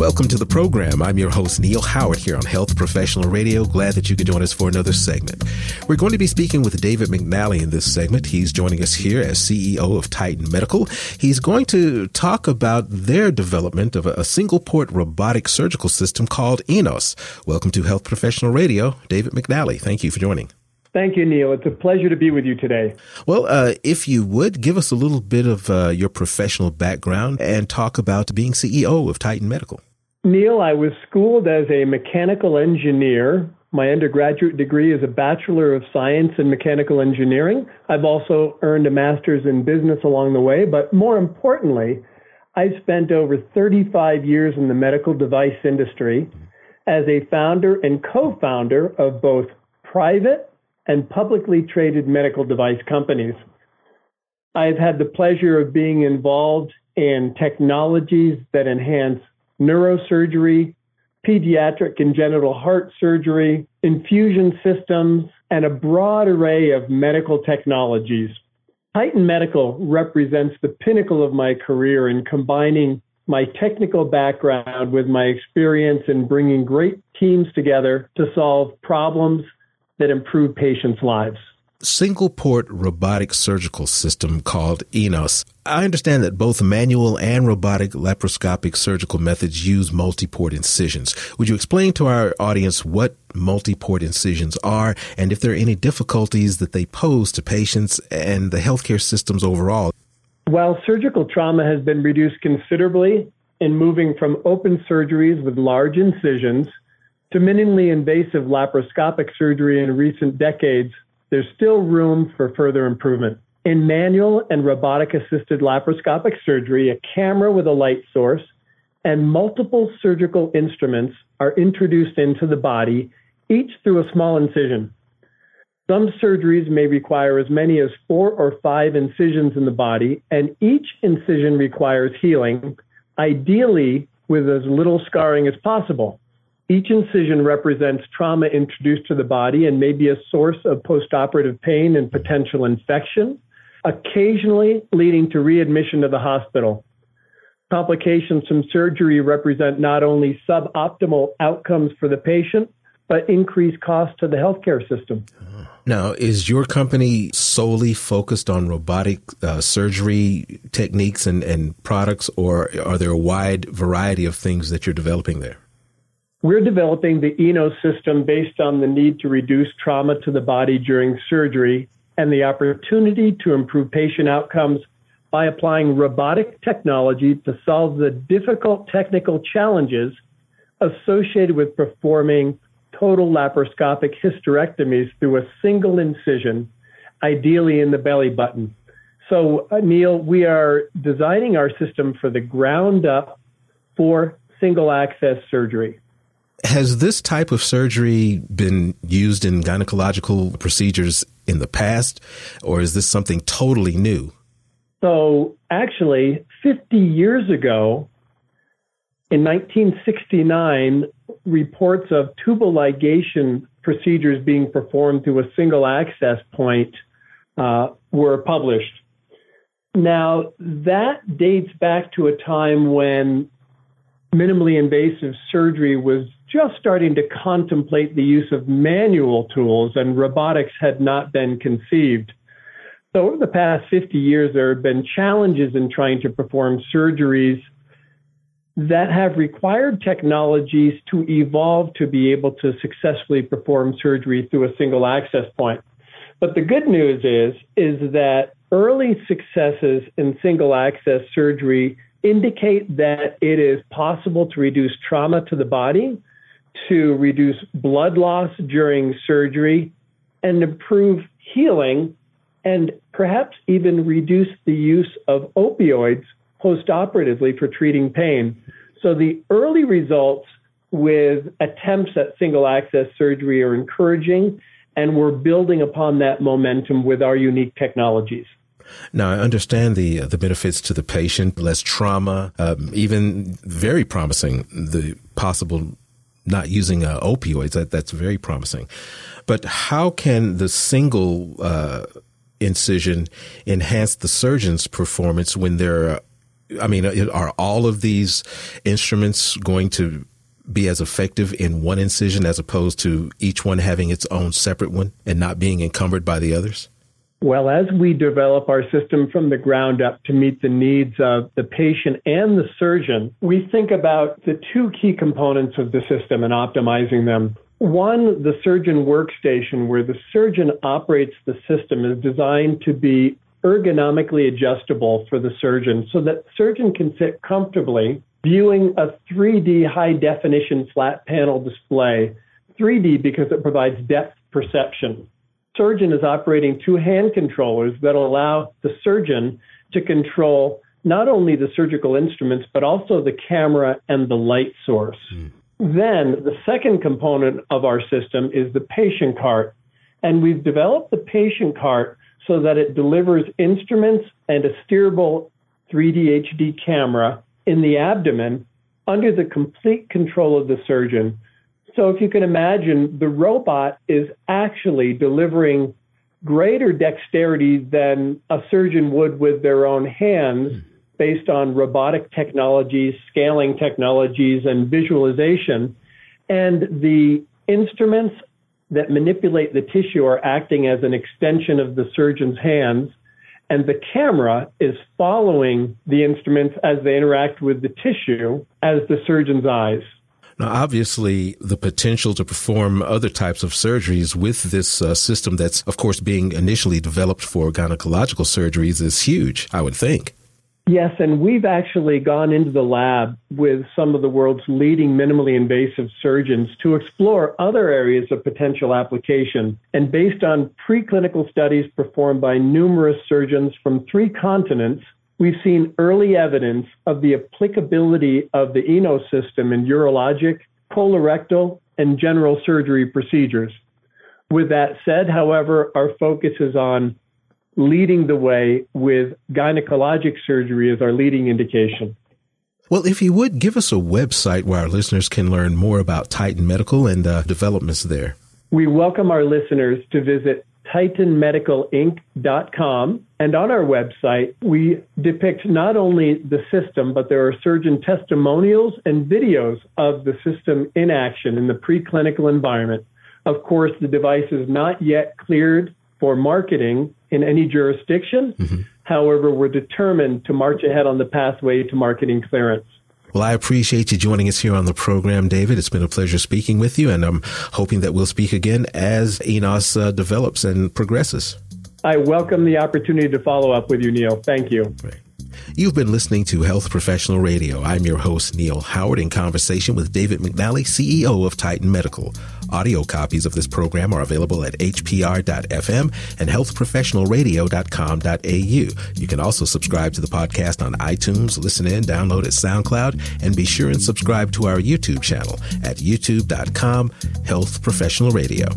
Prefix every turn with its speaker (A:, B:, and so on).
A: Welcome to the program. I'm your host, Neil Howard, here on Health Professional Radio. Glad that you could join us for another segment. We're going to be speaking with David McNally in this segment. He's joining us here as CEO of Titan Medical. He's going to talk about their development of a single port robotic surgical system called Enos. Welcome to Health Professional Radio. David McNally, thank you for joining.
B: Thank you, Neil. It's a pleasure to be with you today.
A: Well, uh, if you would give us a little bit of uh, your professional background and talk about being CEO of Titan Medical.
B: Neil, I was schooled as a mechanical engineer. My undergraduate degree is a Bachelor of Science in Mechanical Engineering. I've also earned a master's in business along the way, but more importantly, I've spent over 35 years in the medical device industry as a founder and co founder of both private and publicly traded medical device companies. I've had the pleasure of being involved in technologies that enhance neurosurgery, pediatric and congenital heart surgery, infusion systems, and a broad array of medical technologies. Titan Medical represents the pinnacle of my career in combining my technical background with my experience in bringing great teams together to solve problems that improve patients' lives.
A: Single port robotic surgical system called ENOS. I understand that both manual and robotic laparoscopic surgical methods use multi port incisions. Would you explain to our audience what multi port incisions are and if there are any difficulties that they pose to patients and the healthcare systems overall?
B: While surgical trauma has been reduced considerably in moving from open surgeries with large incisions to minimally invasive laparoscopic surgery in recent decades, there's still room for further improvement. In manual and robotic assisted laparoscopic surgery, a camera with a light source and multiple surgical instruments are introduced into the body, each through a small incision. Some surgeries may require as many as four or five incisions in the body, and each incision requires healing, ideally with as little scarring as possible. Each incision represents trauma introduced to the body and may be a source of postoperative pain and potential infection, occasionally leading to readmission to the hospital. Complications from surgery represent not only suboptimal outcomes for the patient, but increased cost to the healthcare system.
A: Now, is your company solely focused on robotic uh, surgery techniques and, and products, or are there a wide variety of things that you're developing there?
B: We're developing the Eno system based on the need to reduce trauma to the body during surgery and the opportunity to improve patient outcomes by applying robotic technology to solve the difficult technical challenges associated with performing total laparoscopic hysterectomies through a single incision, ideally in the belly button. So, Neil, we are designing our system for the ground up for single access surgery.
A: Has this type of surgery been used in gynecological procedures in the past, or is this something totally new?
B: So, actually, 50 years ago, in 1969, reports of tubal ligation procedures being performed through a single access point uh, were published. Now, that dates back to a time when minimally invasive surgery was just starting to contemplate the use of manual tools, and robotics had not been conceived. So, over the past 50 years, there have been challenges in trying to perform surgeries that have required technologies to evolve to be able to successfully perform surgery through a single access point. But the good news is, is that early successes in single access surgery indicate that it is possible to reduce trauma to the body to reduce blood loss during surgery and improve healing and perhaps even reduce the use of opioids postoperatively for treating pain. So the early results with attempts at single access surgery are encouraging, and we're building upon that momentum with our unique technologies.
A: Now, I understand the uh, the benefits to the patient, less trauma, um, even very promising the possible not using uh, opioids. That that's very promising. But how can the single uh, incision enhance the surgeon's performance when there are I mean, are all of these instruments going to be as effective in one incision as opposed to each one having its own separate one and not being encumbered by the others?
B: Well, as we develop our system from the ground up to meet the needs of the patient and the surgeon, we think about the two key components of the system and optimizing them. One, the surgeon workstation, where the surgeon operates the system, is designed to be ergonomically adjustable for the surgeon so that surgeon can sit comfortably viewing a 3D high definition flat panel display. 3D because it provides depth perception. The surgeon is operating two hand controllers that allow the surgeon to control not only the surgical instruments, but also the camera and the light source. Mm. Then the second component of our system is the patient cart. And we've developed the patient cart so that it delivers instruments and a steerable 3D HD camera in the abdomen under the complete control of the surgeon. So if you can imagine, the robot is actually delivering greater dexterity than a surgeon would with their own hands hmm. based on robotic technologies, scaling technologies, and visualization. And the instruments that manipulate the tissue are acting as an extension of the surgeon's hands and the camera is following the instruments as they interact with the tissue as the surgeon's eyes.
A: Now, obviously, the potential to perform other types of surgeries with this uh, system that's, of course, being initially developed for gynecological surgeries is huge, I would think.
B: Yes, and we've actually gone into the lab with some of the world's leading minimally invasive surgeons to explore other areas of potential application. And based on preclinical studies performed by numerous surgeons from three continents, we've seen early evidence of the applicability of the Enos system in urologic, colorectal, and general surgery procedures. With that said, however, our focus is on leading the way with gynecologic surgery as our leading indication.
A: Well, if you would give us a website where our listeners can learn more about Titan Medical and uh, developments there.
B: We welcome our listeners to visit titanmedicalinc.com. And on our website, we depict not only the system, but there are surgeon testimonials and videos of the system in action in the preclinical environment. Of course, the device is not yet cleared for marketing in any jurisdiction. Mm-hmm. However, we're determined to march ahead on the pathway to marketing clearance.
A: Well, I appreciate you joining us here on the program, David. It's been a pleasure speaking with you, and I'm hoping that we'll speak again as Enos uh, develops and progresses.
B: I welcome the opportunity to follow up with you, Neil. Thank you. Right.
A: You've been listening to Health Professional Radio. I'm your host, Neil Howard, in conversation with David McNally, CEO of Titan Medical. Audio copies of this program are available at hpr.fm and healthprofessionalradio.com.au. You can also subscribe to the podcast on iTunes, listen in, download at SoundCloud, and be sure and subscribe to our YouTube channel at youtube.com Health Professional Radio.